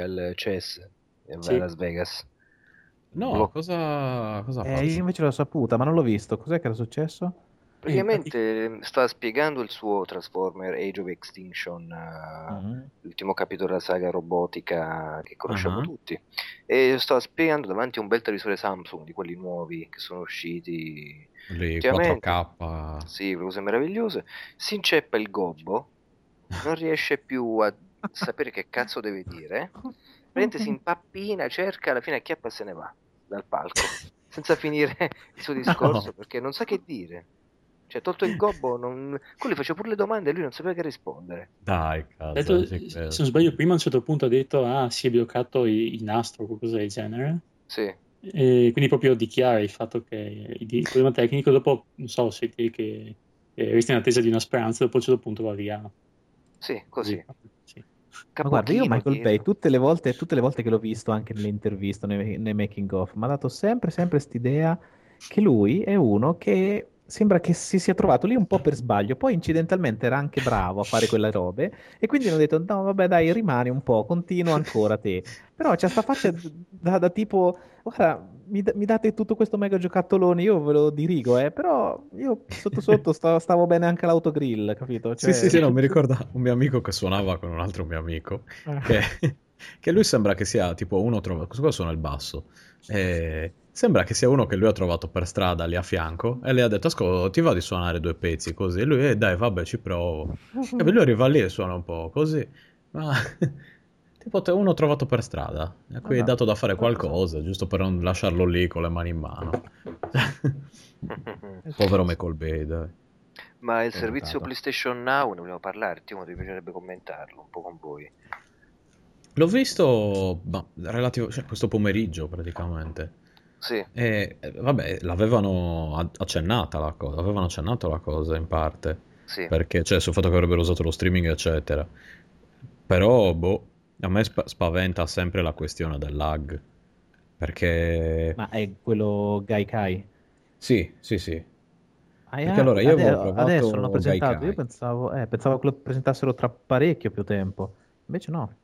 Al chess a Sì. Las Vegas? No, Boh. cosa, cosa Eh, io invece l'ho saputa, ma non l'ho visto. Cos'è che era successo? Praticamente eh, sta spiegando il suo Transformer Age of Extinction, Mhm. l'ultimo capitolo della saga robotica che conosciamo Ah. tutti. E sto spiegando davanti a un bel televisore Samsung di quelli nuovi che sono usciti. Lì, ultimamente. 4K. Sì, cose meravigliose. Si inceppa il gobbo, non riesce più a sapere che cazzo deve dire. Praticamente si impappina, cerca, alla fine acchiappa e se ne va dal palco, senza finire il suo discorso No. perché non sa che dire. Cioè, tolto il gobbo, non... quello gli faceva pure le domande e lui non sapeva che rispondere. Dai, cazzo, detto- se non sbaglio, prima a un certo punto ha detto: Ah, si è bloccato il, nastro o qualcosa del genere. Sì, E quindi proprio dichiara il fatto che il problema tecnico, dopo non so se che che resti in attesa di una speranza, dopo a un certo punto va via. sì, così. Sì. Ma guarda, io Michael dietro. Bay, tutte le volte, tutte le volte che l'ho visto anche nelle interviste, nei, nei making of, mi ha dato sempre, sempre quest'idea che lui è uno che sembra che si sia trovato lì un po' per sbaglio, poi incidentalmente era anche bravo a fare quelle robe e quindi hanno detto no vabbè dai rimani un po', continua ancora te. Però c'è sta faccia da, da tipo, guarda mi, mi date tutto questo mega giocattolone, io ve lo dirigo, eh, però io sotto sotto sta- stavo bene anche l'autogrill, capito? Sì, Cioè- sì, sì, no, mi ricorda un mio amico che suonava con un altro mio amico, Eh. che, che lui sembra che sia tipo uno trova, questo qua suona il basso, e sembra che sia uno che lui ha trovato per strada lì a fianco e le ha detto, ascolta, ti va di suonare due pezzi così? E lui, eh dai, vabbè, ci provo. E poi lui arriva lì e suona un po' così, ma tipo te uno trovato per strada, a cui è Ah, dato da fare qualcosa, giusto per non lasciarlo lì con le mani in mano. Povero Michael Bay, dai. Ma il È servizio mutato. PlayStation Now, ne volevo parlare, Timo, ti piacerebbe commentarlo un po' con voi. L'ho visto ma, relativo, cioè, questo pomeriggio praticamente. Sì, E eh, vabbè, l'avevano accennata la cosa, avevano accennato la cosa in parte, sì. perché cioè sul fatto che avrebbero usato lo streaming, eccetera. Però, boh, a me spa- spaventa sempre la questione del lag. Perché Ma è quello Gaikai? sì, sì, sì. Ah, Perché eh, allora io avevo provato adesso l'hanno presentato. Gaikai. Io pensavo, eh, pensavo che lo presentassero tra parecchio più tempo. Invece no,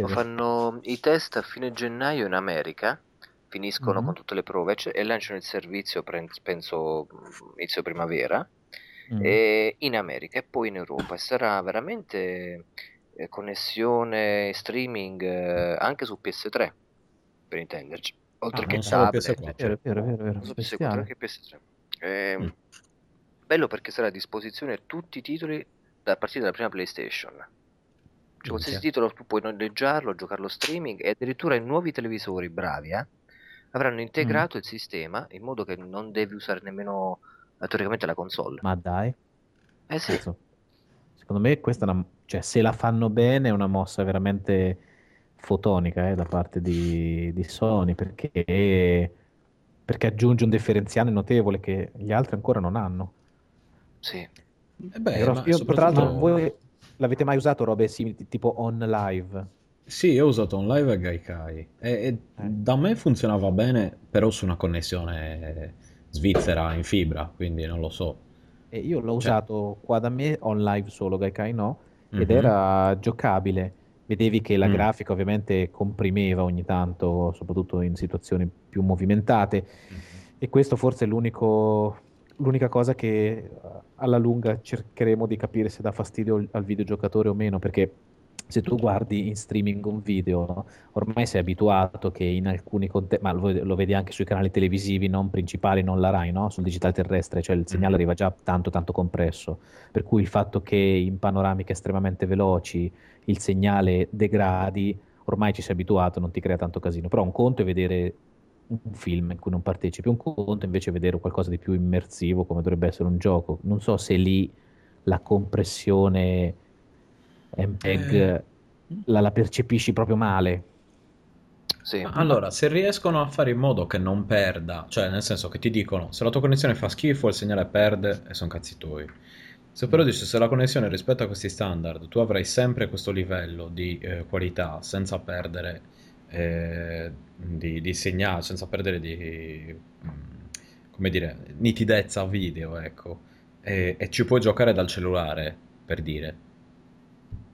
Lo sorpresa. fanno i test a fine gennaio in America, finiscono Mhm. con tutte le prove cioè, e lanciano il servizio, pre- penso mh, inizio primavera, Mm. e in America e poi in Europa. E sarà veramente eh, connessione streaming eh, anche su PS3, per intenderci, oltre Ah, che tablet. PS4. È vero, vero, vero, so PS4, bestiale. anche PS3. Eh, Mm. Bello perché sarà a disposizione tutti i titoli da partire dalla prima PlayStation. Cioè, qualsiasi titolo tu puoi noleggiarlo, giocarlo streaming e addirittura i nuovi televisori bravi eh, avranno integrato Mm. il sistema in modo che non devi usare nemmeno eh, teoricamente la console. Ma dai, Eh sì, cazzo. Secondo me questa è una... Cioè, se la fanno bene è una mossa veramente fotonica eh, da parte di, di Sony, perché... perché aggiunge un differenziale notevole che gli altri ancora non hanno. sì. Eh beh, Però ma io, tra l'altro, soprattutto... voi l'avete mai usato robe simili, tipo on live? Sì, io ho usato un live a Gaikai e, e Eh. da me funzionava bene, però su una connessione svizzera in fibra, quindi non lo so. E io l'ho Cioè- usato qua da me on live solo, Gaikai no, ed Mhm. era giocabile. Vedevi che la Mm. grafica ovviamente comprimeva ogni tanto, soprattutto in situazioni più movimentate, e questo forse è l'unico, l'unica cosa che eh, alla lunga cercheremo di capire se dà fastidio al videogiocatore o meno, perché se tu guardi in streaming un video, ormai sei abituato che in alcuni contesti, ma lo, lo vedi anche sui canali televisivi non principali, non la Rai, no? Sul digitale terrestre, cioè il segnale Mhm. arriva già tanto tanto compresso, per cui il fatto che in panoramiche estremamente veloci il segnale degradi, ormai ci sei abituato, non ti crea tanto casino, però un conto è vedere un film in cui non partecipi, un conto invece è vedere qualcosa di più immersivo come dovrebbe essere un gioco. Non so se lì la compressione MPEG Eh. la, la percepisci proprio male. Sì. Allora, se riescono a fare in modo che non perda, cioè nel senso che ti dicono se la tua connessione fa schifo il segnale perde e sono cazzi tuoi. Se però dici se la connessione rispetto a questi standard tu avrai sempre questo livello di eh, qualità senza perdere eh, di, di segnale, senza perdere di mm, come dire, nitidezza video, ecco, e, e ci puoi giocare dal cellulare, per dire.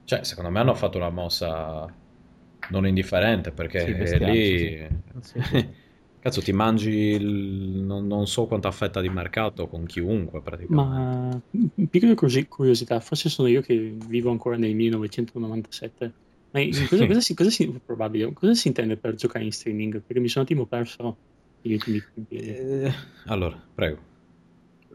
Cioè, secondo me hanno fatto una mossa non indifferente perché Sì, lì Sì, sì. cazzo ti mangi il- non, non so quanta fetta di mercato con chiunque praticamente. Ma mm, piccola curiosi- curiosità, forse sono io che vivo ancora nel 1997. Ma cosa, cosa si, cosa si- probabile, cosa si intende per giocare in streaming? Perché mi sono un attimo perso gli ultimi tempi. Eh, allora, prego.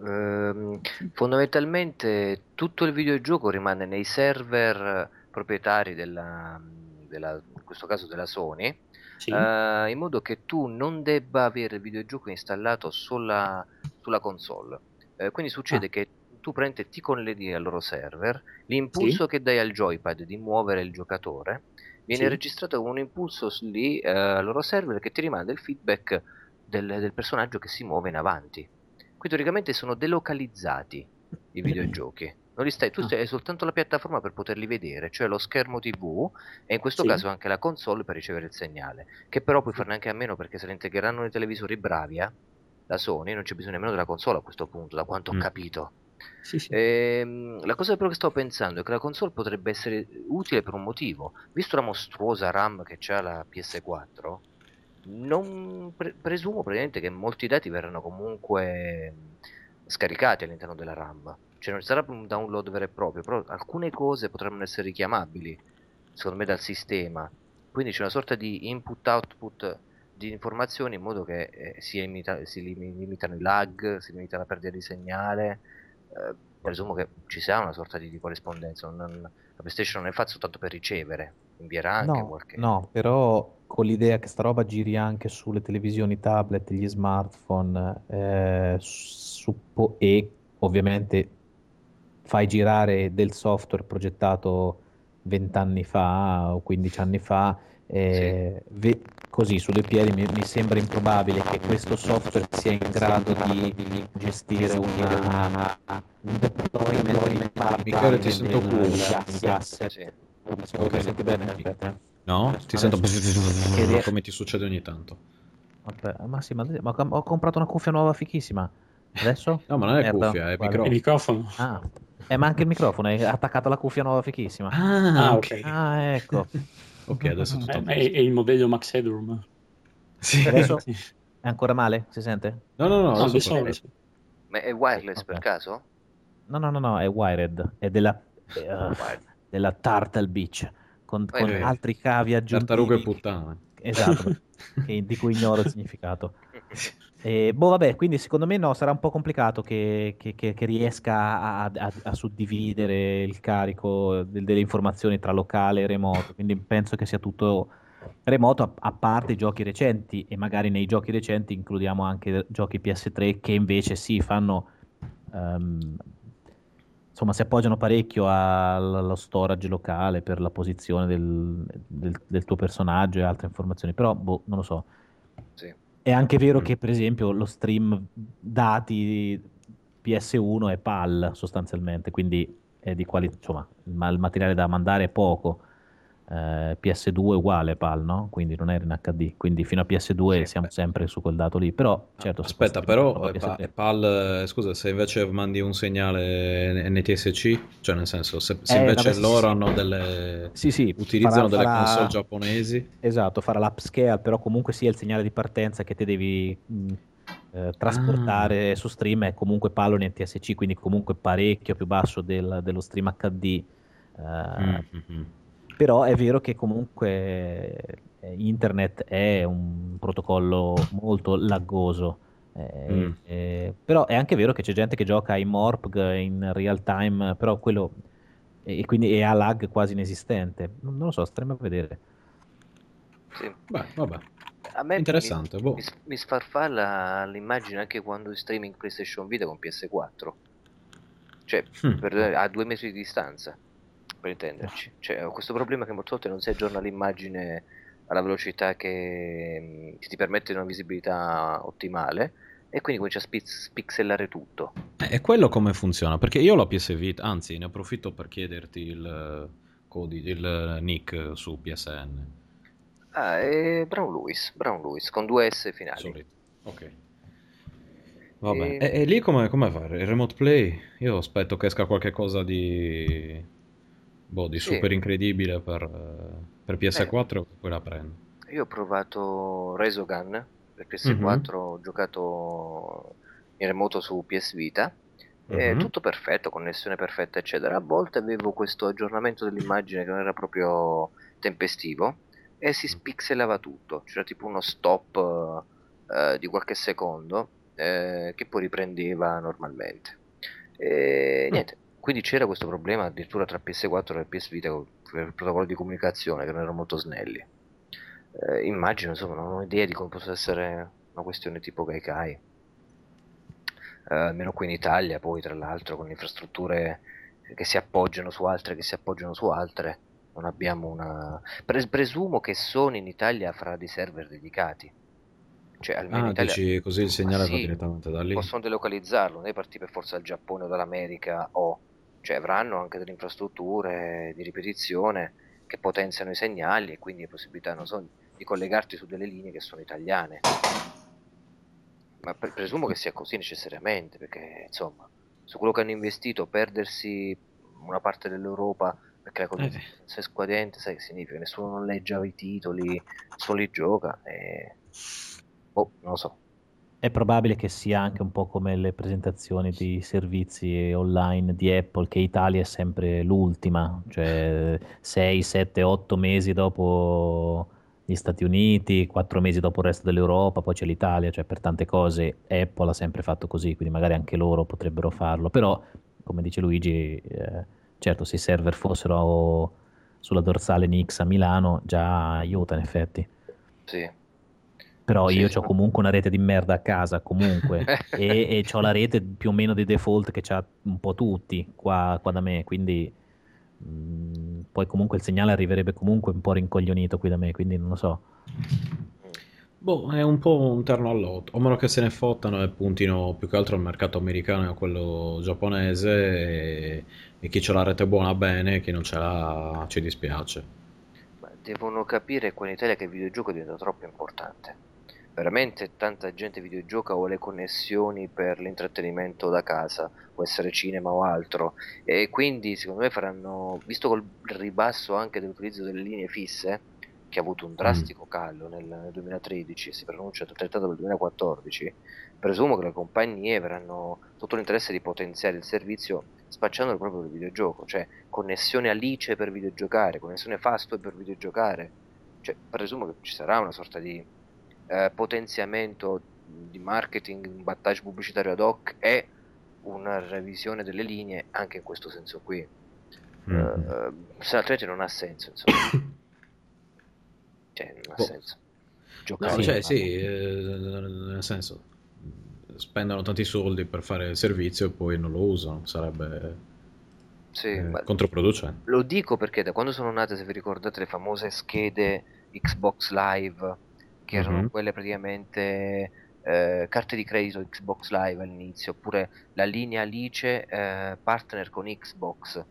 Ehm, fondamentalmente tutto il videogioco rimane nei server proprietari della, della- in questo caso della Sony, Sì? eh, in modo che tu non debba avere il videogioco installato sulla, sulla console. Eh, quindi succede Ah. che tu prendi, ti colleghi al loro server, l'impulso che dai al joypad di muovere il giocatore viene Sì. registrato con un impulso lì eh, al loro server che ti rimanda il feedback del, del personaggio che si muove in avanti. Qui teoricamente sono delocalizzati i videogiochi. Non li stai, tu Ah. hai soltanto la piattaforma per poterli vedere, cioè lo schermo TV e in questo Sì. caso anche la console per ricevere il segnale, che però puoi farne anche a meno perché se le integreranno nei televisori Bravia, la Sony, non c'è bisogno nemmeno della console a questo punto, da quanto ho Mm. capito. Sì, sì. Ehm, la cosa però che sto pensando è che la console potrebbe essere utile per un motivo. Visto la mostruosa RAM che c'ha la PS4, non pre- presumo praticamente che molti dati verranno comunque scaricati all'interno della RAM. Cioè non sarà un download vero e proprio, però alcune cose potrebbero essere richiamabili, secondo me, dal sistema. Quindi c'è una sorta di input-output di informazioni in modo che eh, si, limita- si lim- limitano i lag, si limita la perdita di segnale. Eh, presumo che ci sia una sorta di, di corrispondenza. non- la PlayStation non è fatta soltanto per ricevere, invierà anche No, qualche. no, però con l'idea che sta roba giri anche sulle televisioni tablet, gli smartphone, eh, suppo- e ovviamente fai girare del software progettato 20 anni fa o 15 anni fa, eh, ve- così su due piedi mi, mi sembra improbabile che questo software sia in grado di gestire una, un deployment di ti sento asset. Sì. Ok, senti bene? Aspetta. No? Adesso- Ti sento come ti succede ogni tanto. Aspetta, ma sì, ma, ma ho comprato una cuffia nuova fichissima. Adesso? No, ma non è Merda, cuffia, è guarda. Il microfono. microfono. Ah, eh, ma anche il microfono è attaccato alla cuffia nuova fichissima. Ah, Ah, ok. ok. Ah, ecco. Ok, adesso tutto Eh, è, è il modello Max Headroom. Sì. Adesso Sì. è ancora male? Si sente? No, no, no, No, adesso Ma è wireless Ok. per caso? No, no, no, no, è wired. È della, Wired. della Turtle Beach. Con, con Eh, altri cavi aggiuntivi. Tartaruga e puttane. Esatto, che- di cui ignoro il significato. E, boh, vabbè, quindi secondo me no, sarà un po' complicato che, che- che- che riesca a, a- a suddividere il carico del- delle informazioni tra locale e remoto, quindi penso che sia tutto remoto, a, a parte i giochi recenti, e magari nei giochi recenti includiamo anche giochi PS3 che invece sì, fanno... ehm, insomma, si appoggiano parecchio al- allo storage locale per la posizione del, del- del tuo personaggio e altre informazioni, però boh, non lo so. Sì. È anche vero Mm. che, per esempio, lo stream dati PS1 è PAL sostanzialmente, quindi è di qualità, insomma, il, ma- il materiale da mandare è poco. Eh, PS2 è uguale PAL, no? Quindi non era in HD, quindi fino a PS2 Sì, siamo beh. sempre su quel dato lì, però certo... Aspetta, però eh, pa- PS3. PAL, eh, scusa, se invece mandi un segnale NTSC, cioè nel senso, se, se Eh, invece vabbè, loro sì. hanno delle... Sì, sì, utilizzano farà- delle farà- console giapponesi, Esatto, farà l'upscale, però comunque sia il segnale di partenza che ti devi mh, eh, trasportare su stream è comunque PAL in NTSC, quindi comunque parecchio più basso del- dello stream HD. eh, Mm, mm, mm. Però è vero che comunque eh, internet è un protocollo molto laggoso. eh, Mm. eh, però è anche vero che c'è gente che gioca in Morpg in real time, però quello e quindi e ha lag quasi inesistente. Non, non lo so, staremo a vedere. Sì. Beh, vabbè. A me Interessante, mi, boh. mi, mi sfarfalla l'immagine anche quando streaming PlayStation Vita con PS4. Cioè, Mm. per- a due mesi di distanza, per intenderci. Cioè, ho questo problema che molte volte non si aggiorna l'immagine alla velocità che, che ti permette una visibilità ottimale e quindi comincia a spiz- spixellare tutto. Eh, E quello come funziona? Perché io ho la PS Vita, anzi ne approfitto per chiederti il eh, codice, il eh, nick su PSN. Ah, è Brown Lewis, Brown Lewis con due S finali. Solito. Ok. Vabbè, E- e, e lì come, come fa? Il remote play? Io aspetto che esca qualche cosa di... Boh, di Sì. super incredibile per, eh, per PS4. poi la prendo. Io ho provato Resogun per PS4, ho giocato in remoto su PS Vita. Mhm. tutto perfetto, connessione perfetta, eccetera. A volte avevo questo aggiornamento dell'immagine che non era proprio tempestivo e si spixelava tutto. C'era tipo uno stop eh, di qualche secondo eh, che poi riprendeva normalmente. E niente, quindi c'era questo problema addirittura tra PS4 e PS Vita con per il protocollo di comunicazione che non erano molto snelli. Eh, immagino, insomma, non ho idea di come possa essere una questione tipo Gaikai. Eh, almeno qui in Italia, poi tra l'altro con infrastrutture che si appoggiano su altre, che si appoggiano su altre, non abbiamo una... Pres- presumo che Sony in Italia farà dei server dedicati. Cioè, almeno in Ah, Italia dici così il segnale va sì, direttamente da lì. possono delocalizzarlo, non è partire per forza dal Giappone o dall'America o... Cioè avranno anche delle infrastrutture di ripetizione che potenziano i segnali e quindi possibilità, non so, di collegarti su delle linee che sono italiane. Ma pre- presumo che sia così necessariamente, perché insomma, su quello che hanno investito, perdersi una parte dell'Europa perché la connessione è squadente, sai che significa? Nessuno non legge i titoli, nessuno li gioca e... Boh, non lo so. È probabile che sia anche un po' come le presentazioni di servizi online di Apple, che Italia è sempre l'ultima, cioè 6, 7, 8 mesi dopo gli Stati Uniti, 4 mesi dopo il resto dell'Europa, poi c'è l'Italia, cioè per tante cose Apple ha sempre fatto così, quindi magari anche loro potrebbero farlo, però come dice Luigi, eh, certo se i server fossero sulla dorsale Nix a Milano già aiuta in effetti. Sì. Però Sì, io sì. ho comunque una rete di merda a casa, comunque, e, e ho la rete più o meno di default che c'ha un po' tutti qua, qua da me, quindi mh, poi comunque il segnale arriverebbe comunque un po' rincoglionito qui da me, quindi non lo so. Boh, è un po' un terno all'otto, o meno che se ne fottano e puntino più che altro al mercato americano e a quello giapponese e, e chi ce la rete buona bene, chi non ce l'ha ci dispiace. Ma devono capire qua in Italia che il videogioco diventa troppo importante. Veramente tanta gente videogioca o le connessioni per l'intrattenimento da casa, può essere cinema o altro, e quindi secondo me faranno, visto col ribasso anche dell'utilizzo delle linee fisse, che ha avuto un drastico calo nel, nel 2013 e si pronuncia altrettanto per il 2014, presumo che le compagnie avranno tutto l'interesse di potenziare il servizio spacciandolo proprio per videogioco, cioè connessione Alice per videogiocare, connessione Fastweb per videogiocare, cioè presumo che ci sarà una sorta di eh, potenziamento di marketing, un battage pubblicitario ad hoc e una revisione delle linee anche in questo senso qui. Mm. Eh, se altrimenti non ha senso, insomma. cioè, non ha Boh. senso. No, Giocare cioè sì, eh, nel senso, spendono tanti soldi per fare il servizio e poi non lo usano, sarebbe sì, eh, controproducente. Lo dico perché da quando sono nate, se vi ricordate, le famose schede Xbox Live, che erano Mhm. quelle praticamente eh, carte di credito Xbox Live all'inizio, oppure la linea Alice eh, partner con Xbox. Una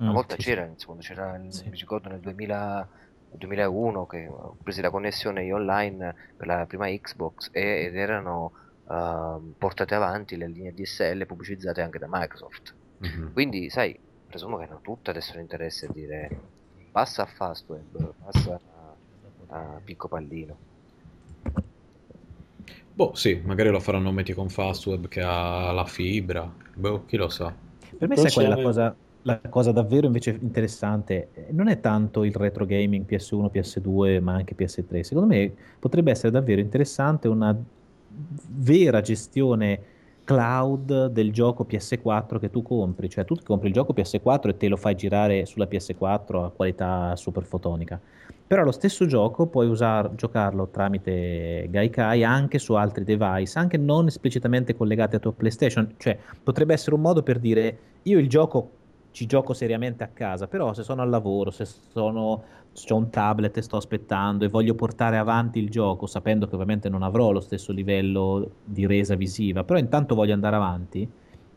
Mm, volta sì, c'era, insomma, c'era, il- Sì. mi ricordo nel 2000 2001 che ho preso la connessione io online per la prima Xbox e- ed erano ehm, portate avanti le linee DSL pubblicizzate anche da Microsoft. Mhm. Quindi, sai, presumo che hanno tutte adesso l'interesse a dire passa a Fastweb, passa a, a Picco Pallino. Boh, sì, magari lo faranno metti con Fastweb che ha la fibra, boh, chi lo sa. Per me, sai qual è la cosa, la cosa davvero invece interessante? Non è tanto il retro gaming PS1, PS2, ma anche PS3. Secondo me potrebbe essere davvero interessante una vera gestione cloud del gioco PS4 che tu compri. Cioè, tu ti compri il gioco PS4 e te lo fai girare sulla PS4 a qualità super fotonica. Però lo stesso gioco puoi usar- giocarlo tramite Gaikai anche su altri device, anche non esplicitamente collegati a tua PlayStation. Cioè, potrebbe essere un modo per dire io il gioco ci gioco seriamente a casa, però se sono al lavoro, se sono se ho un tablet e sto aspettando e voglio portare avanti il gioco, sapendo che ovviamente non avrò lo stesso livello di resa visiva, però intanto voglio andare avanti,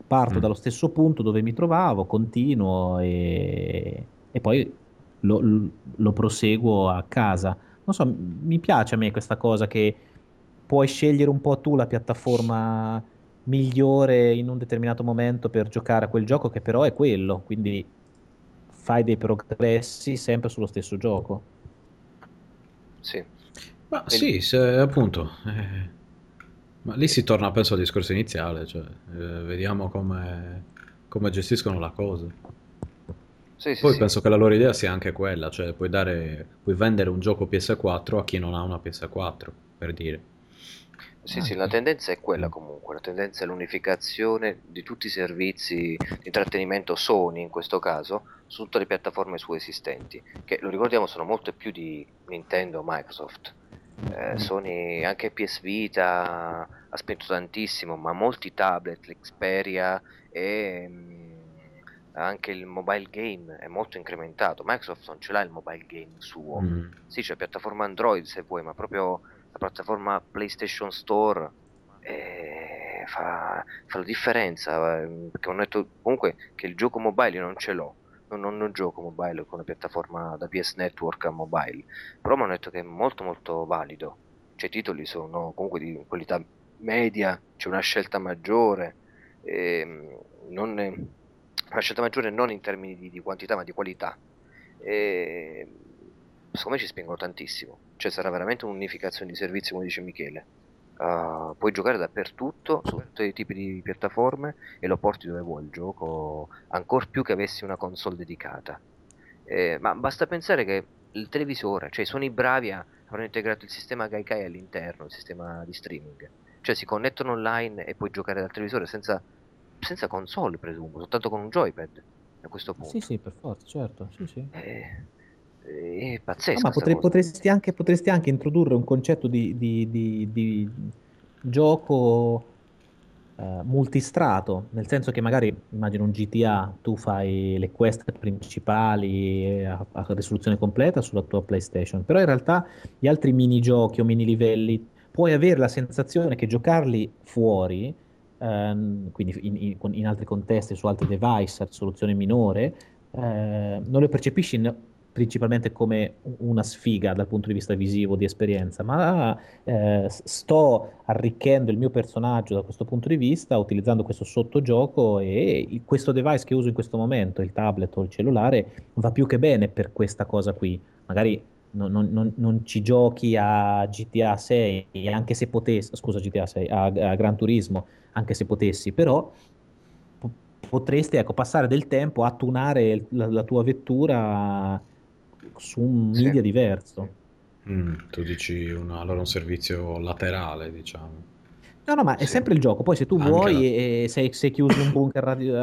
parto Mm. dallo stesso punto dove mi trovavo, continuo e, e poi lo, lo proseguo a casa. Non so, mi piace a me questa cosa che puoi scegliere un po' tu la piattaforma migliore in un determinato momento per giocare a quel gioco che però è quello, quindi fai dei progressi sempre sullo stesso gioco. Sì. Ma sì, se, appunto. eh, ma lì si torna, penso, al discorso iniziale, cioè, eh, vediamo come, come gestiscono la cosa. Sì, sì, Poi sì. penso che la loro idea sia anche quella, cioè puoi dare, puoi vendere un gioco PS4 a chi non ha una PS4, per dire. Sì, Ah, sì, sì. la tendenza è quella comunque, la tendenza è l'unificazione di tutti i servizi di intrattenimento Sony in questo caso su tutte le piattaforme su esistenti, che lo ricordiamo sono molte più di Nintendo o Microsoft. Eh, Sony, anche PS Vita ha spento tantissimo, ma molti tablet, l'Xperia e mm, anche il mobile game è molto incrementato. Microsoft non ce l'ha il mobile game suo. Mm. Sì, c'è piattaforma Android se vuoi, ma proprio la piattaforma PlayStation Store eh, fa, fa la differenza. eh, Perché ho detto comunque che il gioco mobile io non ce l'ho. Non, non, non gioco mobile con la piattaforma da PS Network a mobile. Però mi hanno detto che è molto molto valido. Cioè i titoli sono comunque di qualità media, c'è una scelta maggiore. ehm, non, una scelta maggiore non in termini di, di quantità ma di qualità. E secondo me ci spingono tantissimo. Cioè sarà veramente un'unificazione di servizi, come dice Michele. Uh, puoi giocare dappertutto, su tutti i tipi di piattaforme e lo porti dove vuoi il gioco, ancora più che avessi una console dedicata. Eh, ma basta pensare che il televisore, cioè sono i bravi a avranno integrato il sistema Gaikai all'interno, il sistema di streaming. Cioè si connettono online e puoi giocare dal televisore senza, senza console, presumo, soltanto con un joypad a questo punto. Sì, sì, per forza, certo. Sì, sì. Eh, è Ah, pazzesco. ma sta potre- potresti, anche, potresti anche introdurre un concetto di, di- di- di gioco eh, multistrato, nel senso che magari, immagino un GTA, tu fai le quest principali eh, a, a risoluzione completa sulla tua PlayStation, però in realtà gli altri minigiochi o mini livelli puoi avere la sensazione che giocarli fuori, ehm, quindi in, in- in altri contesti, su altri device, a risoluzione minore, eh, non lo percepisci in- principalmente come una sfiga dal punto di vista visivo, di esperienza, ma eh, sto arricchendo il mio personaggio da questo punto di vista utilizzando questo sottogioco e questo device che uso in questo momento, il tablet o il cellulare, va più che bene per questa cosa qui. Magari non, non- non- non ci giochi a GTA 6, anche se potessi, scusa GTA 6, a, a Gran Turismo, anche se potessi, però po- potresti ecco, passare del tempo a tunare la, la tua vettura su un Sì. media diverso. Mm, tu dici una- allora un servizio laterale, diciamo. No, no, ma è sempre il gioco. Poi se tu Anche vuoi la- e sei, sei chiuso in un bunker radio-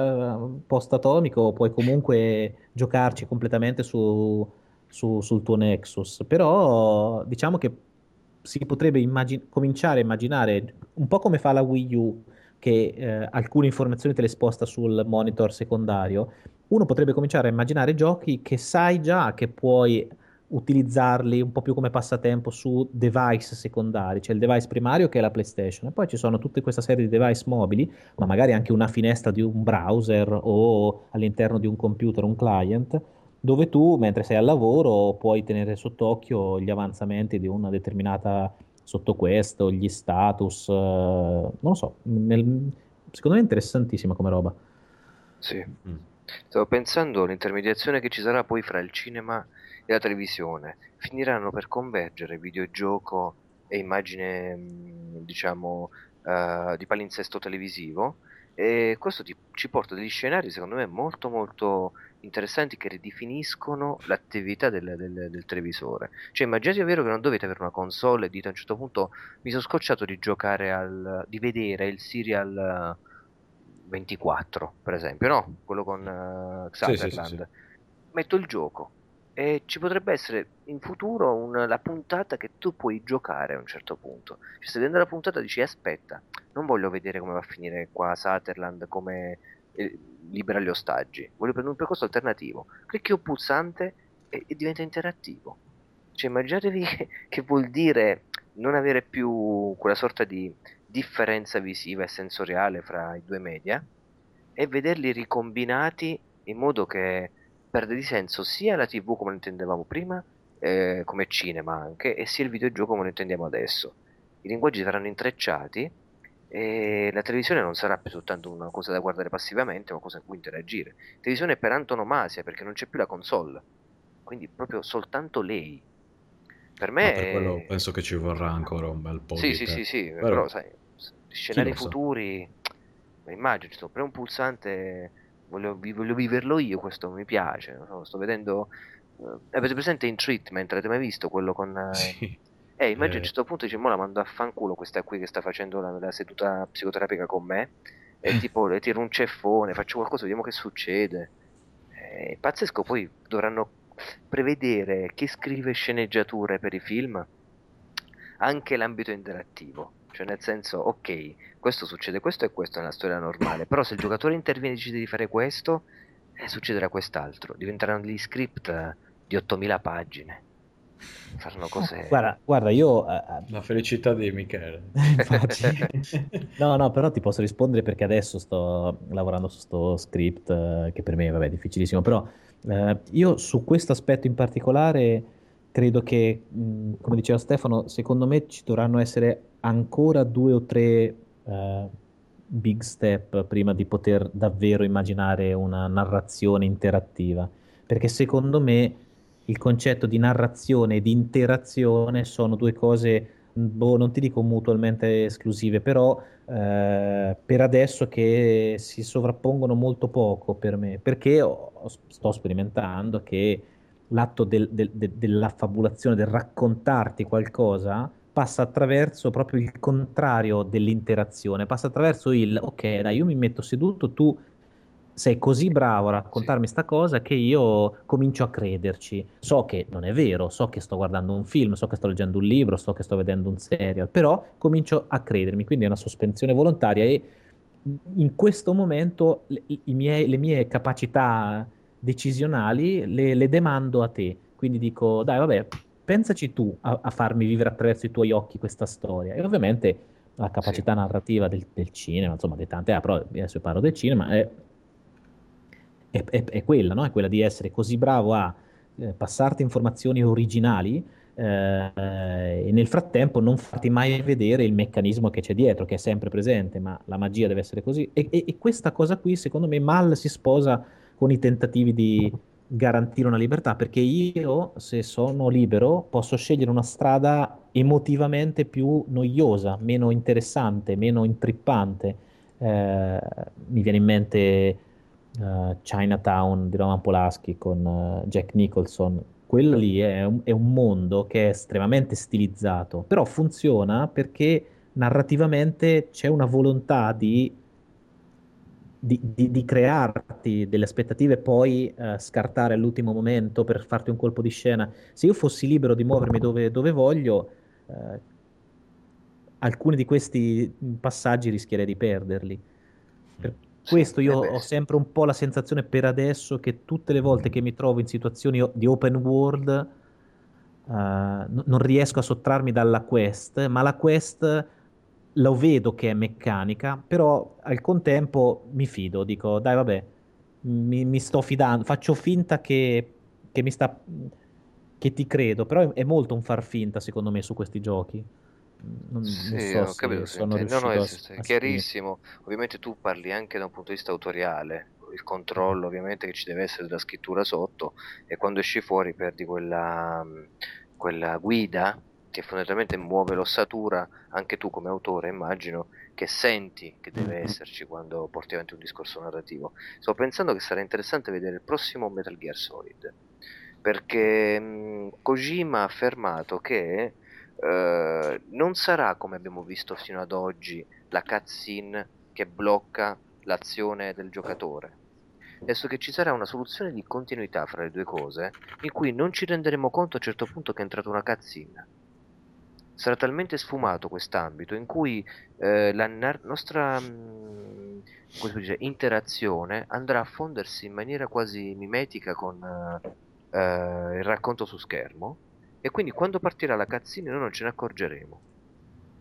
eh, post-atomico, puoi comunque giocarci completamente su, su- sul tuo Nexus. Però diciamo che si potrebbe immagin- cominciare a immaginare un po' come fa la Wii U, che eh, alcune informazioni te le sposta sul monitor secondario. Uno potrebbe cominciare a immaginare giochi che sai già che puoi utilizzarli un po' più come passatempo su device secondari, c'è il device primario che è la PlayStation e poi ci sono tutta questa serie di device mobili, ma magari anche una finestra di un browser o all'interno di un computer, un client, dove tu mentre sei al lavoro puoi tenere sott'occhio gli avanzamenti di una determinata sotto questo, gli status, eh, non lo so, nel- secondo me è interessantissima come roba. Sì. Mm. Stavo pensando all'intermediazione che ci sarà poi fra il cinema e la televisione. Finiranno per convergere videogioco e immagine, mh, diciamo, eh, di palinsesto televisivo. E questo ti- ci porta a degli scenari, secondo me, molto molto interessanti che ridefiniscono l'attività del, del- del televisore. Cioè, immaginate davvero che non dovete avere una console e dite a un certo punto mi sono scocciato di giocare al, di vedere il serial eh, 24, per esempio, no? Quello con eh, Sì, sì, sì, Sutherland. Metto il gioco e ci potrebbe essere in futuro un- la puntata che tu puoi giocare a un certo punto. Cioè, se vedendo la puntata dici aspetta, non voglio vedere come va a finire qua Sutherland, come libera gli ostaggi, voglio prendere un percorso alternativo. Clicchi un pulsante e, e diventa interattivo. Cioè, immaginatevi che, che vuol dire non avere più quella sorta di differenza visiva e sensoriale fra i due media e vederli ricombinati in modo che perde di senso sia la TV come lo intendevamo prima, eh, come cinema anche, e sia il videogioco come lo intendiamo adesso. I linguaggi saranno intrecciati e la televisione non sarà più soltanto una cosa da guardare passivamente, ma una cosa in cui interagire. Televisione per antonomasia perché non c'è più la console, quindi proprio soltanto lei. Per me per è- quello penso che ci vorrà ancora un bel po' Sì, di sì, sì, sì, Però- però sai, scenari futuri, ma immagino, sto per un pulsante, voglio, voglio viverlo io, questo mi piace, so, sto vedendo, eh, avete presente In Treatment, l'avete mai visto quello con... eh, Sì. Eh, immagino a Eh. un certo punto dice, mo la mando a fanculo questa qui che sta facendo la, la seduta psicoterapica con me, e tipo le tiro un ceffone, faccio qualcosa, vediamo che succede. È pazzesco, poi dovranno prevedere chi scrive sceneggiature per i film, anche l'ambito interattivo. Cioè nel senso, ok, questo succede questo e questo nella storia normale, però se il giocatore interviene e decide di fare questo, eh, succederà quest'altro. Diventeranno degli script eh, di 8000 pagine. Faranno cose... Guarda, guarda, io... eh, eh, La felicità di Michele. Infatti. No, no, però ti posso rispondere perché adesso sto lavorando su sto script eh, che per me vabbè, è difficilissimo, però eh, io su questo aspetto in particolare credo che, mh, come diceva Stefano, secondo me ci dovranno essere ancora due o tre eh, big step prima di poter davvero immaginare una narrazione interattiva, perché secondo me il concetto di narrazione e di interazione sono due cose boh, non ti dico mutualmente esclusive, però eh, per adesso che si sovrappongono molto poco per me, perché ho- sto sperimentando che l'atto del- del- de- dell'affabulazione, del raccontarti qualcosa, passa attraverso proprio il contrario dell'interazione, passa attraverso il, ok, dai, io mi metto seduto, tu sei così bravo a raccontarmi sta cosa che io comincio a crederci. So che non è vero, so che sto guardando un film, so che sto leggendo un libro, so che sto vedendo un serial, però comincio a credermi, quindi è una sospensione volontaria e in questo momento le, miei- le mie capacità decisionali le, le demando a te. Quindi dico, dai, vabbè, pensaci tu a, a farmi vivere attraverso i tuoi occhi questa storia. E ovviamente la capacità narrativa del, del cinema, insomma, di tante, ah, però adesso parlo del cinema, è, è, è- è quella, no? È quella di essere così bravo a eh, passarti informazioni originali eh, e nel frattempo non farti mai vedere il meccanismo che c'è dietro, che è sempre presente, ma la magia deve essere così. E, e- e questa cosa qui, secondo me, mal si sposa con i tentativi di garantire una libertà, perché io, se sono libero, posso scegliere una strada emotivamente più noiosa, meno interessante, meno intrippante. Eh, mi viene in mente eh, Chinatown di Roman Polanski con eh, Jack Nicholson. Quello lì è un, è un mondo che è estremamente stilizzato, però funziona perché narrativamente c'è una volontà di, di- di- di crearti delle aspettative e poi eh, scartare all'ultimo momento per farti un colpo di scena. Se io fossi libero di muovermi dove, dove voglio, alcuni di questi passaggi rischierei di perderli. Questo io eh ho sempre un po' la sensazione per adesso che tutte le volte che mi trovo in situazioni di open world n- non riesco a sottrarmi dalla quest, ma la quest lo vedo che è meccanica, però al contempo mi fido, dico dai vabbè, mi, mi sto fidando, faccio finta che, che mi sta, che ti credo, però è molto un far finta secondo me su questi giochi. Non, non Sì, so ho se capito, sono intendi. no, no, riuscito è, a, è a chiarissimo. Ovviamente tu parli anche da un punto di vista autoriale, il controllo Mm. ovviamente che ci deve essere della scrittura sotto e quando esci fuori perdi quella, mh, quella guida che fondamentalmente muove l'ossatura, anche tu come autore immagino, che senti che deve Mhm. esserci quando porti avanti un discorso narrativo. Sto pensando che sarà interessante vedere il prossimo Metal Gear Solid, perché mh, Kojima ha affermato che eh, non sarà come abbiamo visto fino ad oggi la cutscene che blocca l'azione del giocatore. Adesso che ci sarà una soluzione di continuità fra le due cose, in cui non ci renderemo conto a un certo punto che è entrata una cutscene. Sarà talmente sfumato quest'ambito in cui eh, la nar- nostra mm, come si dice, interazione andrà a fondersi in maniera quasi mimetica con eh, eh, il racconto su schermo e quindi quando partirà la cutscene noi non ce ne accorgeremo.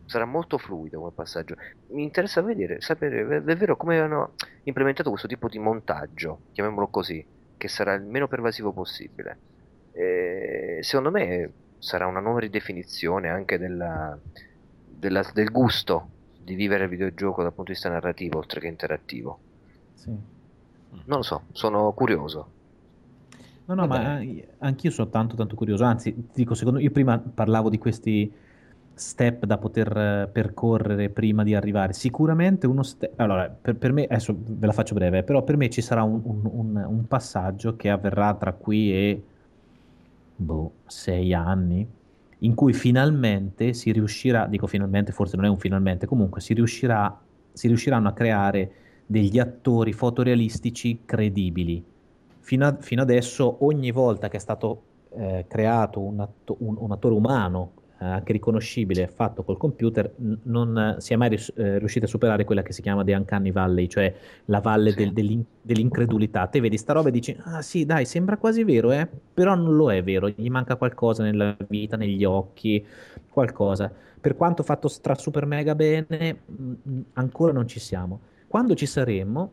Sarà molto fluido come passaggio. Mi interessa vedere, sapere davvero come hanno implementato questo tipo di montaggio, chiamiamolo così, che sarà il meno pervasivo possibile. E secondo me sarà una nuova ridefinizione anche della- della- del gusto di vivere il videogioco dal punto di vista narrativo oltre che interattivo. Sì. Non lo so, sono curioso. No, no, Va ma eh, anch'io sono tanto tanto curioso. Anzi, ti dico, secondo io prima parlavo di questi step da poter eh, percorrere prima di arrivare. Sicuramente uno step. Allora, per, per me, adesso ve la faccio breve, però per me ci sarà un, un- un- un passaggio che avverrà tra qui e boh, sei anni, in cui finalmente si riuscirà, dico finalmente, forse non è un finalmente, comunque si riuscirà, si riusciranno a creare degli attori fotorealistici credibili. Fino, a- fino adesso, ogni volta che è stato eh, creato un, atto- un- un attore umano, eh, anche riconoscibile, fatto col computer, n- non si è mai ris- eh, riusciti a superare quella che si chiama The Uncanny Valley, cioè la valle Sì. del- dell'in- dell'incredulità. Te vedi sta roba e dici, ah sì, dai, sembra quasi vero, eh? Però non lo è vero, gli manca qualcosa nella vita, negli occhi, qualcosa. Per quanto fatto stra super mega bene, mh, ancora non ci siamo. Quando ci saremo,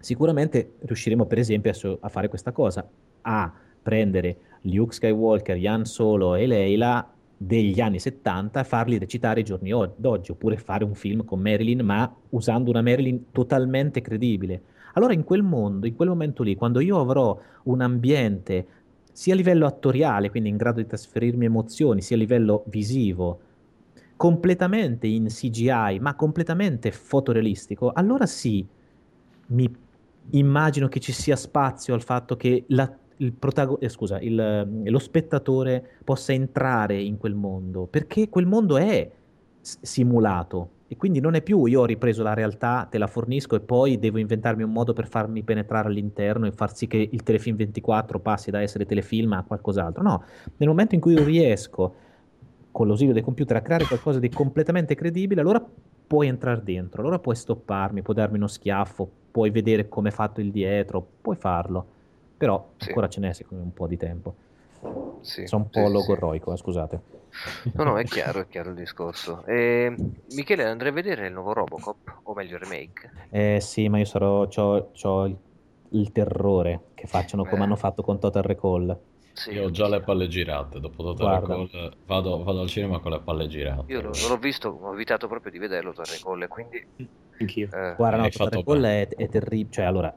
sicuramente riusciremo, per esempio, adesso a fare questa cosa, a prendere Luke Skywalker, Yan Solo e Leila degli anni 70 e farli recitare i giorni o- d'oggi, oppure fare un film con Marilyn, ma usando una Marilyn totalmente credibile. Allora in quel mondo, in quel momento lì, quando io avrò un ambiente sia a livello attoriale, quindi in grado di trasferirmi emozioni, sia a livello visivo, completamente in CGI, ma completamente fotorealistico, allora sì, mi immagino che ci sia spazio al fatto che la- il protago- eh, scusa, il, eh, lo spettatore possa entrare in quel mondo, perché quel mondo è s- simulato e quindi non è più io ho ripreso la realtà, te la fornisco e poi devo inventarmi un modo per farmi penetrare all'interno e far sì che il telefilm 24 passi da essere telefilm a qualcos'altro. No, nel momento in cui io riesco con l'ausilio del computer a creare qualcosa di completamente credibile, allora puoi entrare dentro, allora puoi stopparmi, puoi darmi uno schiaffo, puoi vedere come è fatto il dietro, puoi farlo. Però Sì. ancora ce n'è secondo me un po' di tempo. Sì, Sono un po' sì, logorroico, eh, scusate. No, no, è chiaro, è chiaro il discorso. E, Michele, andrei a vedere il nuovo Robocop, o meglio il remake. Eh sì, ma io sarò, c'ho, c'ho il, il terrore che facciano come Eh. hanno fatto con Total Recall. Sì, Io ho già le palle girate, dopo Total. Recall vado, vado al cinema con le palle girate. Io non l'ho visto, ho evitato proprio di vederlo Total Recall, quindi... Anch'io. eh, Guarda, no, Total Recall è, è terribile. Cioè, allora,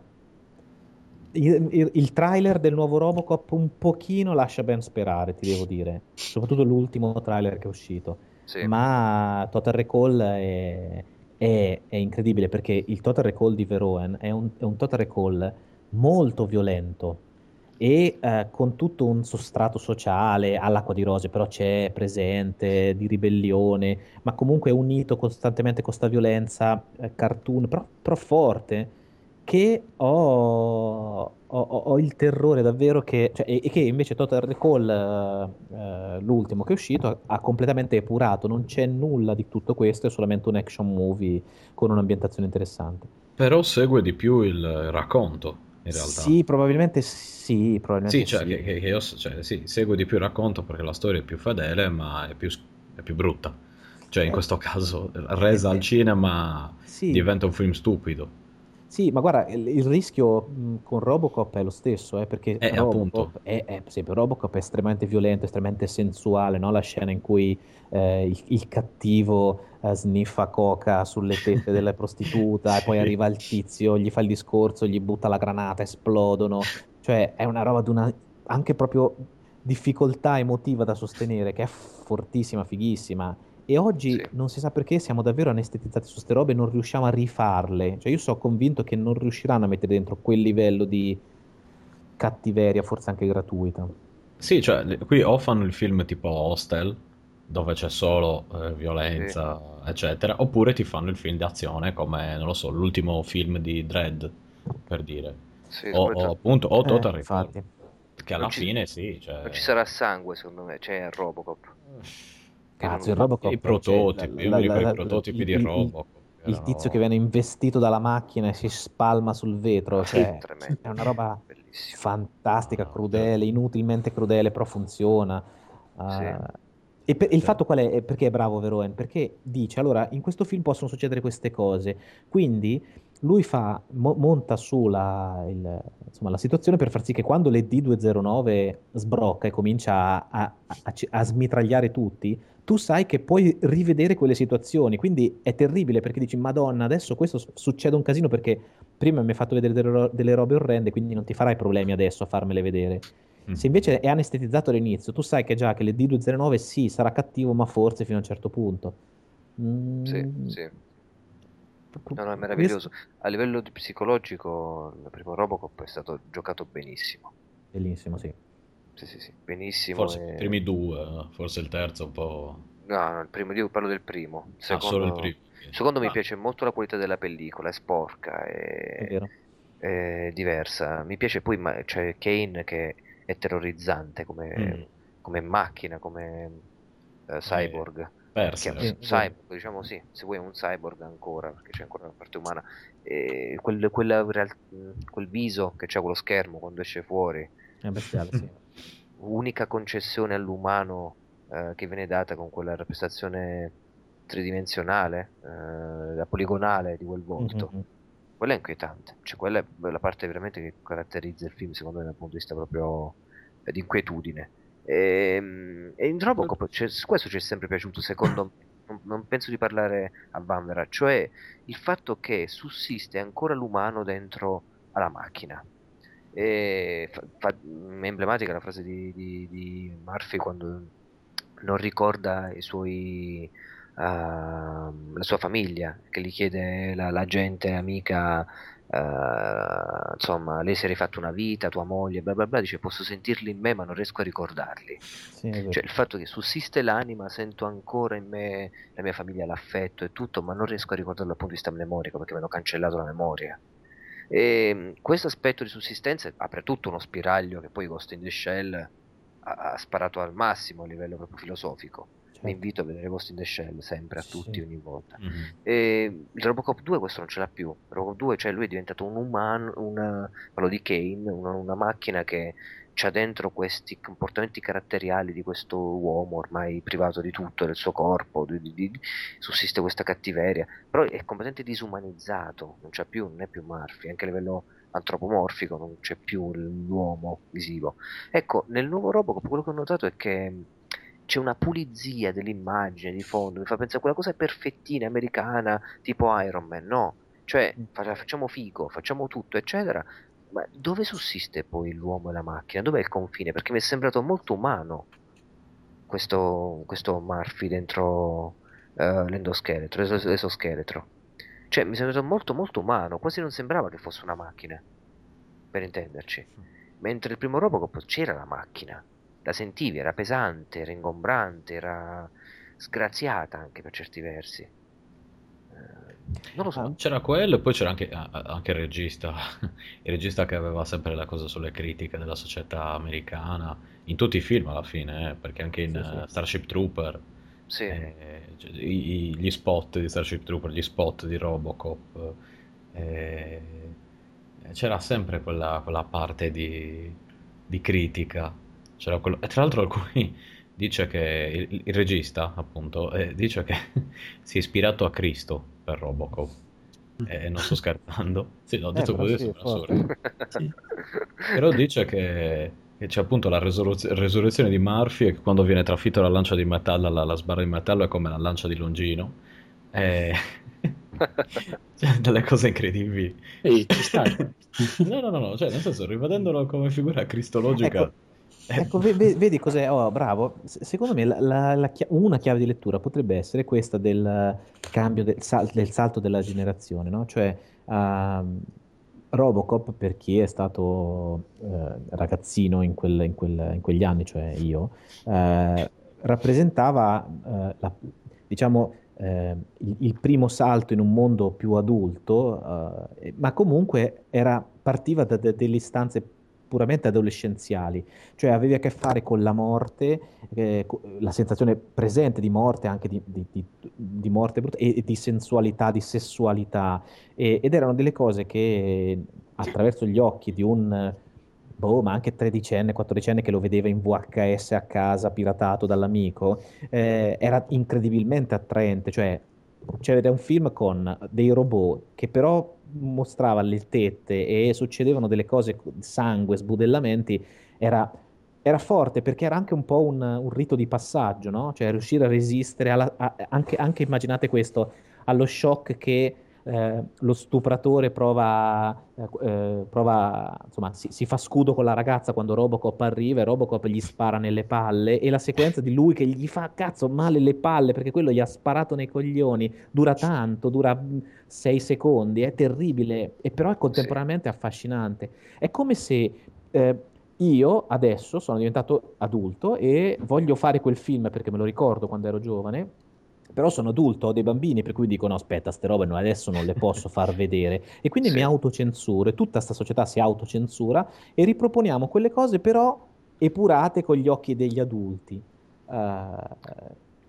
il, il- il trailer del nuovo Robocop un pochino lascia ben sperare, ti devo dire. Soprattutto l'ultimo trailer che è uscito. sì. Ma Total Recall è, è- è incredibile perché il Total Recall di Veroen è un, è un Total Recall molto violento e eh, con tutto un sostrato sociale all'acqua di rose, però c'è presente di ribellione, ma comunque unito costantemente con questa violenza eh, cartoon, però, però forte, che ho, ho- ho- ho il terrore davvero che, cioè, e, e che invece Total Recall, eh, eh, l'ultimo che è uscito, ha, ha completamente epurato, non c'è nulla di tutto questo, è solamente un action movie con un'ambientazione interessante. Però segue di più il racconto, in realtà. Sì, probabilmente sì, probabilmente Sì, cioè, sì. Che, che- io, cioè, sì, segue di più il racconto perché la storia è più fedele, ma è più, è più brutta. Cioè, in Eh. questo caso, resa al cinema Sì. diventa un film stupido. Sì, ma guarda, il, il rischio mh, con Robocop è lo stesso, eh, perché Eh, Robocop è, è- esempio, Robocop è estremamente violento, estremamente sensuale, no? La scena in cui eh, il, il cattivo eh, sniffa coca sulle tette della prostituta e poi arriva il tizio, gli fa il discorso, gli butta la granata, esplodono. Cioè, è una roba di una anche proprio difficoltà emotiva da sostenere, che è fortissima, fighissima. E oggi Sì. non si sa perché siamo davvero anestetizzati su ste robe e non riusciamo a rifarle. Cioè, io sono convinto che non riusciranno a mettere dentro quel livello di cattiveria, forse anche gratuita. Sì, cioè, qui o fanno il film tipo Hostel, dove c'è solo eh, violenza, eccetera, oppure ti fanno il film d'azione come, non lo so, l'ultimo film di Dredd, per dire. Sì, O, o appunto, o Eh, Total Recall, infatti. che alla ci- fine sì, cioè... Non ci sarà sangue, secondo me, c'è il Robocop. Cazzo, non- il Robocop I cioè, prototipi, la- la- la- i prototipi di il- Robocop. Il erano- tizio che viene investito dalla macchina e si spalma sul vetro, cioè, Tremendo. è una roba Bellissimo. fantastica, crudele, inutilmente crudele, però funziona. Sì. Eh, e per- il fatto qual è? Perché è bravo Veroen? Perché dice, allora, in questo film possono succedere queste cose, quindi lui fa, mo- monta su la, il- insomma, la situazione per far sì che quando le D209 sbrocca e comincia a, a- a- a smitragliare tutti, tu sai che puoi rivedere quelle situazioni, quindi è terribile perché dici, Madonna, adesso questo succede un casino perché prima mi hai fatto vedere delle, delle robe orrende, quindi non ti farai problemi adesso a farmele vedere. Mm. Se invece è anestetizzato all'inizio, tu sai che già che le D209 sì, sarà cattivo, ma forse fino a un certo punto. Mm, Sì, sì. No, no, è meraviglioso. A livello di psicologico, il primo Robocop è stato giocato benissimo. Bellissimo, sì. Sì, sì, sì, benissimo. Forse e- i primi due, forse il terzo un po'... No, no, il primo, io parlo del primo. Il Ah, solo il secondo, primo. secondo mi Ah, piace molto la qualità della pellicola, è sporca, È è, vero. è diversa. Mi piace poi, ma- c'è Kane che è terrorizzante come, Mm. come macchina, come eh, cyborg. Perse. Che- Sì, cyborg, diciamo sì, se vuoi è un cyborg ancora, perché c'è ancora una parte umana. E quel, quella real- quel viso che c'ha quello schermo quando esce fuori, È bestiale, sì. unica concessione all'umano eh, che viene data con quella rappresentazione tridimensionale, eh, la poligonale di quel volto. Mhm. Quella è inquietante, cioè quella è la parte veramente che caratterizza il film, secondo me, dal punto di vista proprio eh, di inquietudine. E, e in Robocop c'è- questo ci è sempre piaciuto, secondo me, non, non penso di parlare a Vanvera, cioè il fatto che sussiste ancora l'umano dentro alla macchina. E fa- fa- è emblematica la frase di, di- di Murphy quando non ricorda i suoi, ehm, la sua famiglia, che gli chiede la, la gente amica, eh, insomma, lei si è rifatta una vita, tua moglie, bla bla bla, dice posso sentirli in me ma non riesco a ricordarli. Sì. Cioè il fatto che sussiste l'anima, sento ancora in me la mia famiglia, l'affetto e tutto, ma non riesco a ricordarlo dal punto di vista memorico perché mi hanno cancellato la memoria. E mh, questo aspetto di sussistenza apre tutto uno spiraglio che poi Ghost in the Shell ha, ha sparato al massimo a livello proprio filosofico. Certo. Vi invito a vedere Ghost in the Shell sempre a tutti, Sì. ogni volta. mhm. E il Robocop 2 questo non ce l'ha più. Robocop 2, cioè lui è diventato un umano, una, parlo di Kane, una, una macchina che c'ha dentro questi comportamenti caratteriali di questo uomo ormai privato di tutto, del suo corpo, di- di- di- sussiste questa cattiveria, però è completamente disumanizzato, non c'è più, non è più Murphy, anche a livello antropomorfico non c'è più l'uomo visivo. Ecco, nel nuovo Robocop quello che ho notato è che c'è una pulizia dell'immagine di fondo, mi fa pensare a quella cosa perfettina americana tipo Iron Man, no? Cioè, fa- facciamo figo, facciamo tutto, eccetera. Ma dove sussiste poi l'uomo e la macchina? Dov'è il confine? Perché mi è sembrato molto umano questo, questo Murphy dentro eh, l'endoscheletro, l'esoscheletro. Cioè, mi è sembrato molto molto umano, quasi non sembrava che fosse una macchina, per intenderci. Mentre il primo Robocop c'era la macchina, la sentivi, era pesante, era ingombrante, era sgraziata anche per certi versi. Eh, non lo so. C'era quello e poi c'era anche, anche il regista, il regista che aveva sempre la cosa sulle critiche della società americana, in tutti i film alla fine, eh, perché anche in Sì, sì. eh, Starship Trooper, Sì. eh, cioè, i- gli spot di Starship Trooper, gli spot di Robocop, eh, c'era sempre quella, quella parte di, di critica. C'era quello- e tra l'altro alcuni dice che il, il regista, appunto, eh, dice che si è ispirato a Cristo per Robocop. E non sto scherzando. Sì, l'ho Eh, detto però così, sì, assurdo. Sì. Però dice che, che c'è appunto la resurrez- resurrezione di Murphy e che quando viene trafitto la lancia di metallo, la, la sbarra di metallo è come la lancia di Longino. E... Cioè, delle cose incredibili. Ehi, ci sta. No, no, no, no, cioè nel senso, rivedendolo come figura cristologica... Ecco, ecco, ve- ve- vedi cos'è? Oh, bravo. Se- Secondo me la- la- la chia- una chiave di lettura potrebbe essere questa del cambio del, sal- del salto della generazione, no? Cioè, ehm, Robocop, per chi è stato eh, ragazzino in, quel- in quel- in quegli anni, cioè io, eh, rappresentava, eh, la- diciamo, eh, il, il primo salto in un mondo più adulto, eh, ma comunque era, partiva da, da delle istanze puramente adolescenziali, cioè avevi a che fare con la morte, eh, la sensazione presente di morte, anche di, di- di- di morte brutta, e, e di sensualità, di sessualità, e- ed erano delle cose che attraverso gli occhi di un, boh, ma anche tredicenne, quattordicenne che lo vedeva in VHS a casa, piratato dall'amico, eh, era incredibilmente attraente, cioè c'era un film con dei robot che però mostrava le tette e succedevano delle cose, sangue, sbudellamenti, era, era forte perché era anche un po' un, un rito di passaggio, no? Cioè riuscire a resistere alla- a- anche, anche immaginate questo, allo shock che eh, lo stupratore prova, eh, eh, prova insomma, si, si, fa scudo con la ragazza quando Robocop arriva e Robocop gli spara nelle palle e la sequenza di lui che gli fa cazzo male le palle perché quello gli ha sparato nei coglioni dura tanto, dura mm, sei secondi, è terribile e però è contemporaneamente sì. affascinante. È come se eh, io adesso sono diventato adulto e voglio fare quel film perché me lo ricordo quando ero giovane però sono adulto, ho dei bambini, per cui dico no, aspetta, ste robe no, adesso non le posso far vedere. E quindi sì. mi autocensuro, e tutta questa società si autocensura e riproponiamo quelle cose però epurate con gli occhi degli adulti. Uh,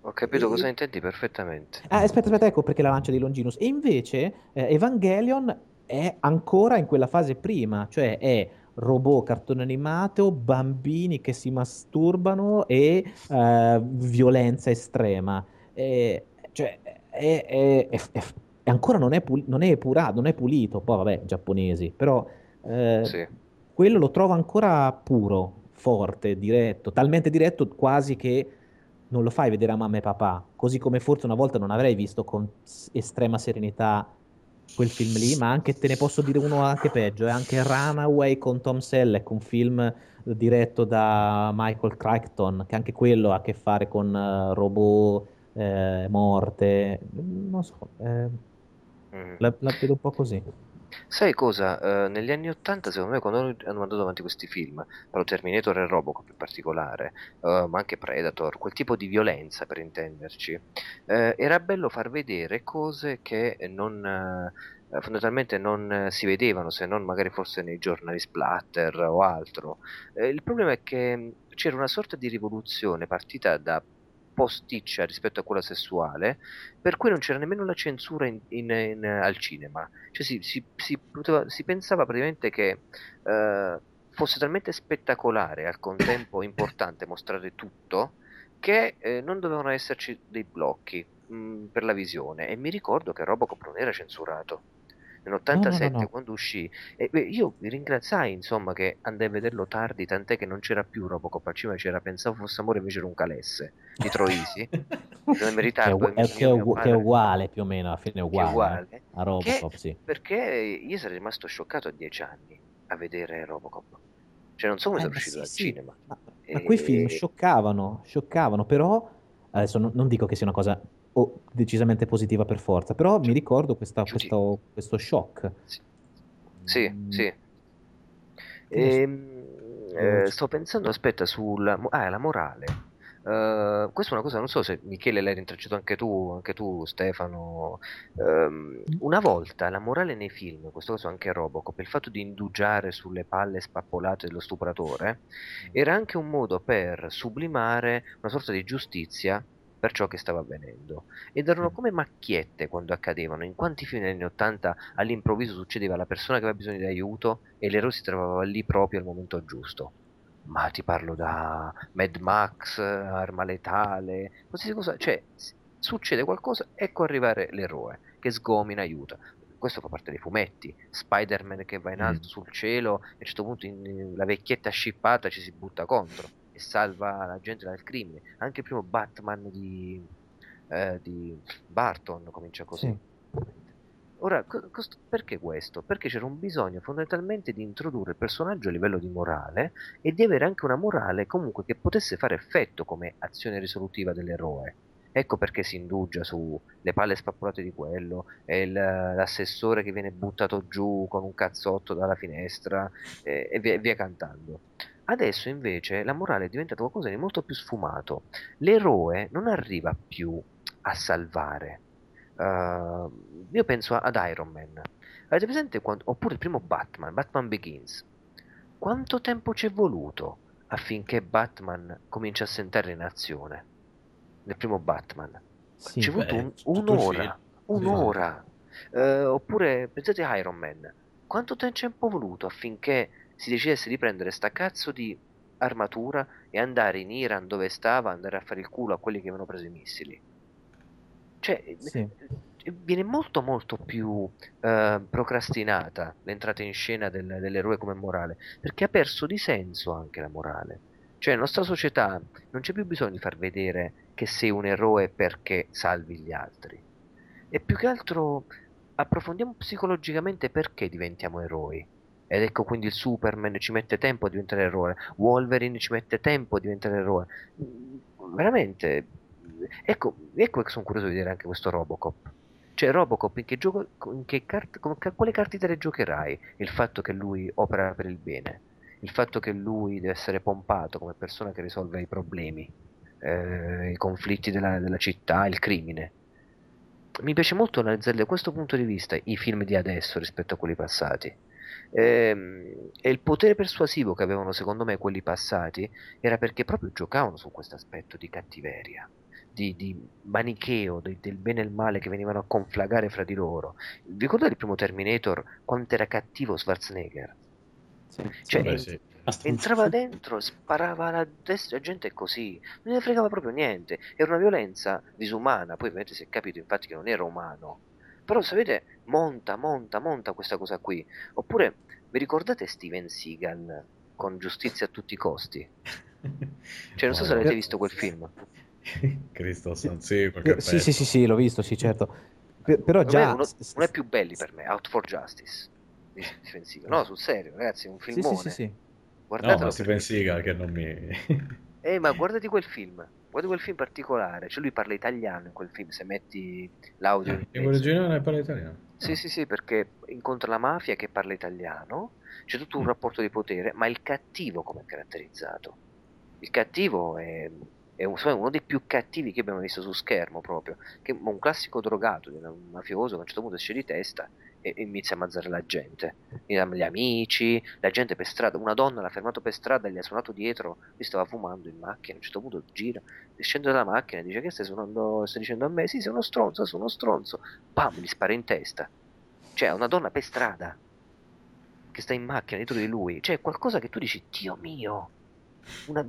ho capito e... cosa intendi perfettamente. Ah, aspetta, aspetta, ecco perché la lancia di Longinus. E invece eh, Evangelion è ancora in quella fase prima, cioè è robot cartone animato, bambini che si masturbano e uh, violenza estrema eh, cioè, è, è, è, ancora non è, pul- non è epurato, non è pulito, poi vabbè, giapponesi, però eh, sì. quello lo trovo ancora puro, forte, diretto, talmente diretto quasi che non lo fai vedere a mamma e papà, così come forse una volta non avrei visto con estrema serenità quel film lì, ma anche te ne posso dire uno anche peggio, è anche Runaway con Tom Selleck, un film diretto da Michael Crichton, che anche quello ha a che fare con uh, robot eh, morte, non so, eh, mm. la, la, vedo un po' così. Sai cosa? Uh, negli anni Ottanta, secondo me, quando hanno mandato avanti questi film, però Terminator e Robocop in particolare, uh, ma anche Predator, quel tipo di violenza per intenderci, uh, era bello far vedere cose che non fondamentalmente non si vedevano se non magari forse nei giornali splatter o altro. Eh, il problema è che c'era una sorta di rivoluzione partita da posticcia rispetto a quella sessuale, per cui non c'era nemmeno la censura in, in, in, al cinema. Cioè si, si, si, poteva, si, pensava praticamente che uh, fosse talmente spettacolare e al contempo importante mostrare tutto che eh, non dovevano esserci dei blocchi mh, mm, per la visione. E mi ricordo che Robocop non era censurato nell'87 no, no, no, quando uscì e io ringraziai insomma che andai a vederlo tardi tant'è che non c'era più Robocop al cinema c'era pensavo fosse amore invece era un calesse di Troisi non ritardo che, è, che, è, che è uguale più o meno alla fine è uguale, uguale eh, a Robocop che, sì. perché io sarei rimasto scioccato a dieci anni a vedere Robocop cioè non so come eh, sono uscito sì, dal sì. cinema ma, e... ma quei film scioccavano scioccavano però adesso non, non dico che sia una cosa o decisamente positiva per forza, però mi ricordo questa, questo, questo, shock. Sì, sì. Mm. sì. E, ehm, eh, sto pensando, aspetta, sulla ah, la morale. Uh, questa è una cosa, non so se Michele l'hai rintracciato anche tu, anche tu Stefano. Um, una volta la morale nei film, in questo caso anche Robocop, il fatto di indugiare sulle palle spappolate dello stupratore, era anche un modo per sublimare una sorta di giustizia per ciò che stava avvenendo. Ed erano come macchiette quando accadevano. In quanti film negli anni 80 all'improvviso succedeva la persona che aveva bisogno di aiuto e l'eroe si trovava lì proprio al momento giusto. Ma ti parlo da Mad Max, Arma Letale, qualsiasi cosa. Cioè, succede qualcosa, ecco arrivare l'eroe che sgomina, aiuta questo fa parte dei fumetti. Spider-Man che va in alto mm. sul cielo e a un certo punto in, in, la vecchietta scippata ci si butta contro salva la gente dal crimine. Anche il primo Batman di, eh, di Barton comincia così. Sì. Ora, co- cost- perché questo? Perché c'era un bisogno fondamentalmente di introdurre il personaggio a livello di morale e di avere anche una morale comunque che potesse fare effetto come azione risolutiva dell'eroe. Ecco perché si indugia sulle palle spappolate di quello, il, l'assessore che viene buttato giù con un cazzotto dalla finestra eh, e via, via cantando. Adesso invece la morale è diventata qualcosa di molto più sfumato. L'eroe non arriva più a salvare. Uh, io penso ad Iron Man. Avete presente quando, oppure il primo Batman, Batman Begins. Quanto tempo ci è voluto affinché Batman cominci a sentire in azione? Nel primo Batman. Sì, ci è voluto un, un'ora. Un'ora. Uh, oppure pensate a Iron Man. Quanto tempo è voluto affinché si decidesse di prendere sta cazzo di armatura e andare in Iran dove stava, andare a fare il culo a quelli che avevano preso i missili. Cioè, sì. Eh, viene molto molto più uh, procrastinata l'entrata in scena del, dell'eroe come morale, perché ha perso di senso anche la morale. Cioè, nella nostra società non c'è più bisogno di far vedere che sei un eroe perché salvi gli altri. E più che altro approfondiamo psicologicamente perché diventiamo eroi. Ed ecco quindi il Superman ci mette tempo a diventare eroe, Wolverine ci mette tempo a diventare eroe. Mm, Veramente, ecco, ecco che sono curioso di vedere anche questo Robocop. Cioè, Robocop, in che gioco, in che cart- con quale carte te le giocherai? Il fatto che lui opera per il bene, il fatto che lui deve essere pompato come persona che risolve i problemi, eh, i conflitti della, della città, il crimine. Mi piace molto analizzare da questo punto di vista i film di adesso rispetto a quelli passati. Ehm, e il potere persuasivo che avevano secondo me quelli passati era perché proprio giocavano su questo aspetto di cattiveria, di, di manicheo, di- del bene e il male che venivano a conflagare fra di loro. Vi ricordate il primo Terminator quanto era cattivo Schwarzenegger? Sì. Cioè, Beh, sì. Entrava dentro, sparava alla destra, la gente è così, non ne fregava proprio niente, era una violenza disumana, poi ovviamente si è capito infatti che non era umano, però sapete, monta, monta, monta questa cosa qui, oppure vi ricordate Steven Seagal con Giustizia a tutti i costi? Cioè non so se avete visto quel film, Christensen, sì, Eh, Sì, sì, sì, sì, l'ho visto, sì, certo. Per- però già... uno, uno dei più belli per me, Out for Justice, di Steven Seagal, no sul serio ragazzi, è un filmone, sì, sì, sì. No, guardatelo ma perché- Steven Seagal che non mi... Eh, ma guardati quel film, guarda quel film particolare, cioè lui parla italiano in quel film, se metti l'audio in In originale parla italiano? Sì, sì, sì, perché incontra la mafia che parla italiano, c'è tutto un Mm. rapporto di potere, ma il cattivo come è caratterizzato? Il cattivo è, è un- uno dei più cattivi che abbiamo visto su schermo proprio, che è un classico drogato, un mafioso che a un certo punto esce di testa e, e inizia a ammazzare la gente, gli amici, la gente per strada, una donna l'ha fermato per strada, gli ha suonato dietro, lui stava fumando in macchina, a un certo punto gira, scende dalla macchina e dice che stai suonando, stai dicendo a me? Sì, sei uno stronzo, sono uno stronzo, pam, gli spara in testa. Cioè, una donna per strada che sta in macchina dietro di lui, cioè qualcosa che tu dici, Dio mio, una,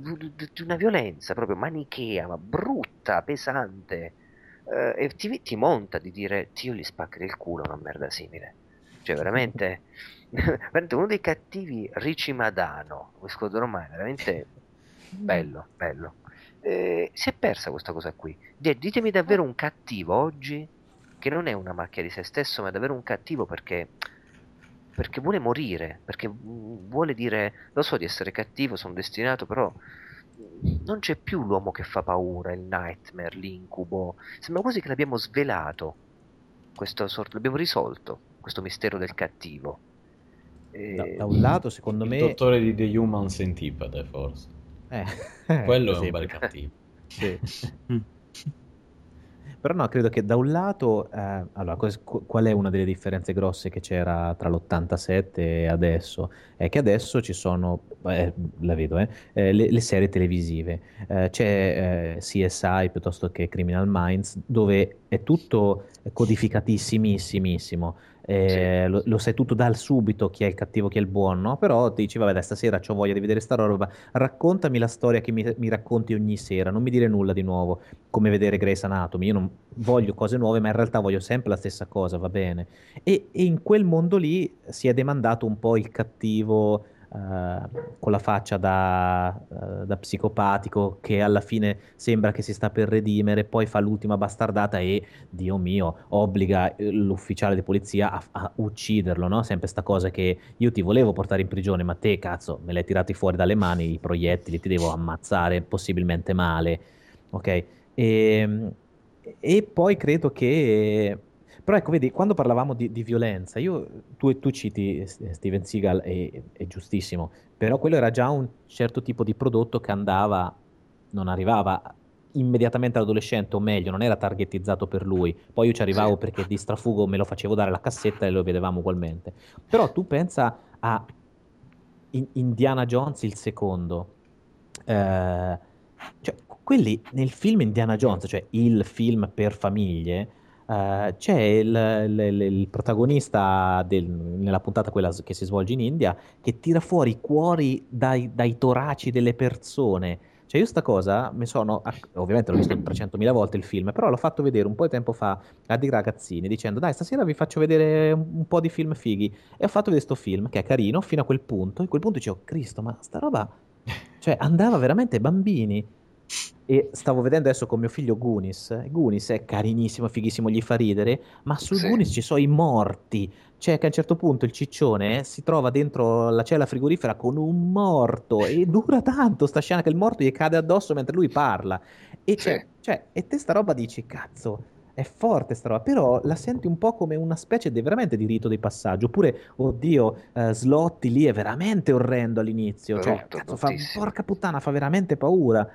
una violenza proprio manichea, ma brutta, pesante, eh, e ti, ti monta di dire, Dio gli spaccherei il culo una merda simile. Cioè, veramente, veramente uno dei cattivi Ricci Madano, questo ormai, veramente bello, bello. Eh, si è persa questa cosa qui. Ditemi davvero un cattivo oggi che non è una macchia di se stesso, ma è davvero un cattivo perché, perché vuole morire, perché mm, vuole dire, lo so di essere cattivo, sono destinato, però mm, non c'è più l'uomo che fa paura, il nightmare, l'incubo. Sembra quasi che l'abbiamo svelato, questo sorto, l'abbiamo risolto, questo mistero del cattivo. E- Da, da un lato, secondo Il me... dottore di The Human Centipede, forse. eh, Quello è un bel cattivo. sì. Però no, credo che da un lato, eh, allora, qual è una delle differenze grosse che c'era tra l'87 e adesso? È che adesso ci sono, eh, la vedo, eh, eh, le, le serie televisive. Eh, c'è eh, CSI piuttosto che Criminal Minds, dove è tutto codificatissimissimo. Eh, lo, lo sai tutto dal subito chi è il cattivo, chi è il buono, no? però ti dici, vabbè, dai, stasera ho voglia di vedere sta roba, raccontami la storia che mi, mi racconti ogni sera, non mi dire nulla di nuovo come vedere Grey's Anatomy. Io non voglio cose nuove, ma in realtà voglio sempre la stessa cosa, va bene. E, e in quel mondo lì si è demandato un po' il cattivo con la faccia da, eh, da psicopatico che alla fine sembra che si sta per redimere, poi fa l'ultima bastardata e, Dio mio, obbliga eh, l'ufficiale di polizia a, a ucciderlo, no? Sempre sta cosa che io ti volevo portare in prigione, ma te, cazzo, me l'hai tirati fuori dalle mani i proiettili, ti devo ammazzare possibilmente male, ok? E, e poi credo che... Però ecco, vedi, quando parlavamo di, di violenza, io, tu, tu citi Steven Seagal, e è giustissimo, però quello era già un certo tipo di prodotto che andava, non arrivava immediatamente all'adolescente, o meglio, non era targetizzato per lui. Poi io ci arrivavo Sì. perché di strafugo me lo facevo dare la cassetta e lo vedevamo ugualmente. Però tu pensa a In- Indiana Jones il secondo, eh, cioè, quelli nel film Indiana Jones, cioè il film per famiglie, eh, c'è il, il- il protagonista del- nella puntata quella che si svolge in India che tira fuori i cuori dai, dai toraci delle persone. Cioè io sta cosa mi sono, ovviamente l'ho visto 300.000 volte il film, però l'ho fatto vedere un po' di tempo fa a dei ragazzini dicendo dai stasera vi faccio vedere un, po' di film fighi e ho fatto vedere sto film che è carino fino a quel punto, a quel punto dicevo Cristo ma sta roba, cioè andava veramente bambini E stavo vedendo adesso con mio figlio Goonies. Goonies è carinissimo, fighissimo, gli fa ridere, ma su Sì. Goonies ci sono i morti. Cioè che a un certo punto il ciccione si trova dentro la cella frigorifera con un morto e dura tanto sta scena che il morto gli cade addosso mentre lui parla. E, Sì. cioè, e te sta roba dici, cazzo, è forte sta roba, però la senti un po' come una specie di, veramente di rito di passaggio. Oppure, oddio, eh, Slotti lì è veramente orrendo all'inizio. Cioè, cazzo, fa, porca puttana, fa veramente paura.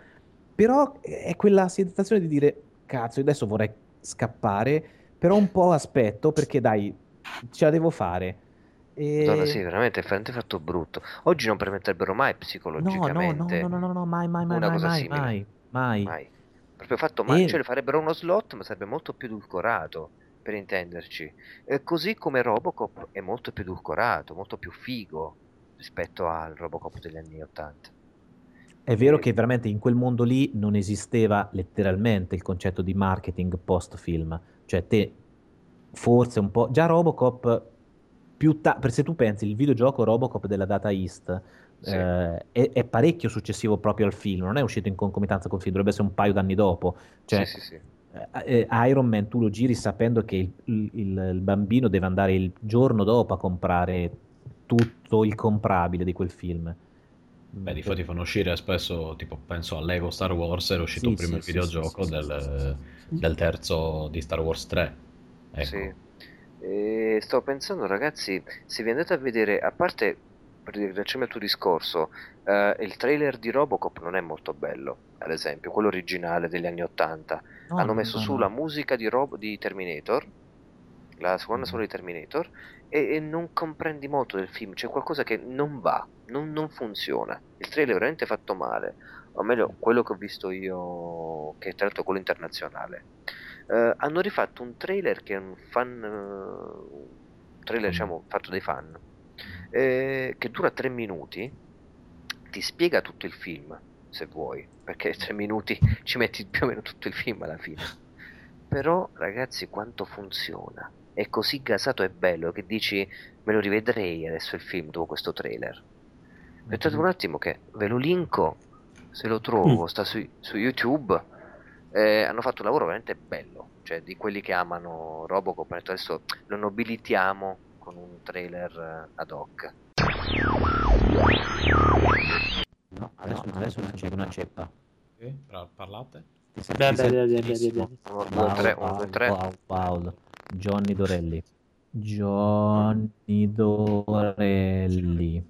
Però è quella sensazione di dire, cazzo, adesso vorrei scappare, però un po' aspetto perché dai, ce la devo fare. E... Madonna, sì, veramente è veramente fatto brutto. Oggi non permetterebbero mai No, no, no, psicologicamente no, no, no, no, mai, mai, mai, mai, mai, mai, mai. Mai. Proprio fatto male. E- Cioè, farebbero uno slot, ma sarebbe molto più edulcorato, per intenderci. Eh, così come Robocop è molto più edulcorato, molto più figo rispetto al Robocop degli anni 80. È vero che veramente in quel mondo lì non esisteva letteralmente il concetto di marketing post-film. Cioè, te forse un po'. Già Robocop, più ta- per se tu pensi, il videogioco Robocop della Data East Sì. eh, è, è parecchio successivo proprio al film, non è uscito in concomitanza col film, dovrebbe essere un paio d'anni dopo. Cioè, sì, sì, eh, eh, Iron Man tu lo giri sapendo che il- il- il bambino deve andare il giorno dopo a comprare tutto il comprabile di quel film. Beh, di fatti fanno uscire spesso, tipo, penso a Lego Star Wars, era uscito Sì, prima sì, il sì, videogioco sì, sì, del, sì. del terzo di Star Wars 3. Ecco. Sì. E sto pensando, ragazzi, se vi andate a vedere, a parte per riagganciarmi al tuo discorso, eh, il trailer di Robocop non è molto bello, ad esempio, quello originale degli anni 80. No, Hanno no, messo no, su no. la musica di, Rob- di Terminator, la colonna Mhm. sonora di Terminator, e, e non comprendi molto del film, c'è qualcosa che non va, non, non funziona. Il trailer è veramente fatto male, o meglio, quello che ho visto io, che è tra l'altro quello internazionale. Eh, hanno rifatto un trailer che è un fan, eh, un trailer Mm. diciamo fatto dai fan, eh, che dura tre minuti, ti spiega tutto il film, se vuoi, perché tre minuti ci metti più o meno tutto il film alla fine. Però, ragazzi, quanto funziona. È così gasato e bello che dici, me lo rivedrei adesso il film dopo questo trailer. Aspettate un attimo che ve lo linko, se lo trovo, Mm. sta su, su YouTube. Eh, hanno fatto un lavoro veramente bello, cioè di quelli che amano Robocop, adesso lo nobilitiamo con un trailer eh, ad hoc. No, adesso, adesso c'è una ceppa. Sì, pra- parlate? Ti sei- Beh, ti beh, sei beh, beh, benissimo. beh, Uno, Wow, due, tre, wow, wow. Johnny Dorelli. Johnny Dorelli.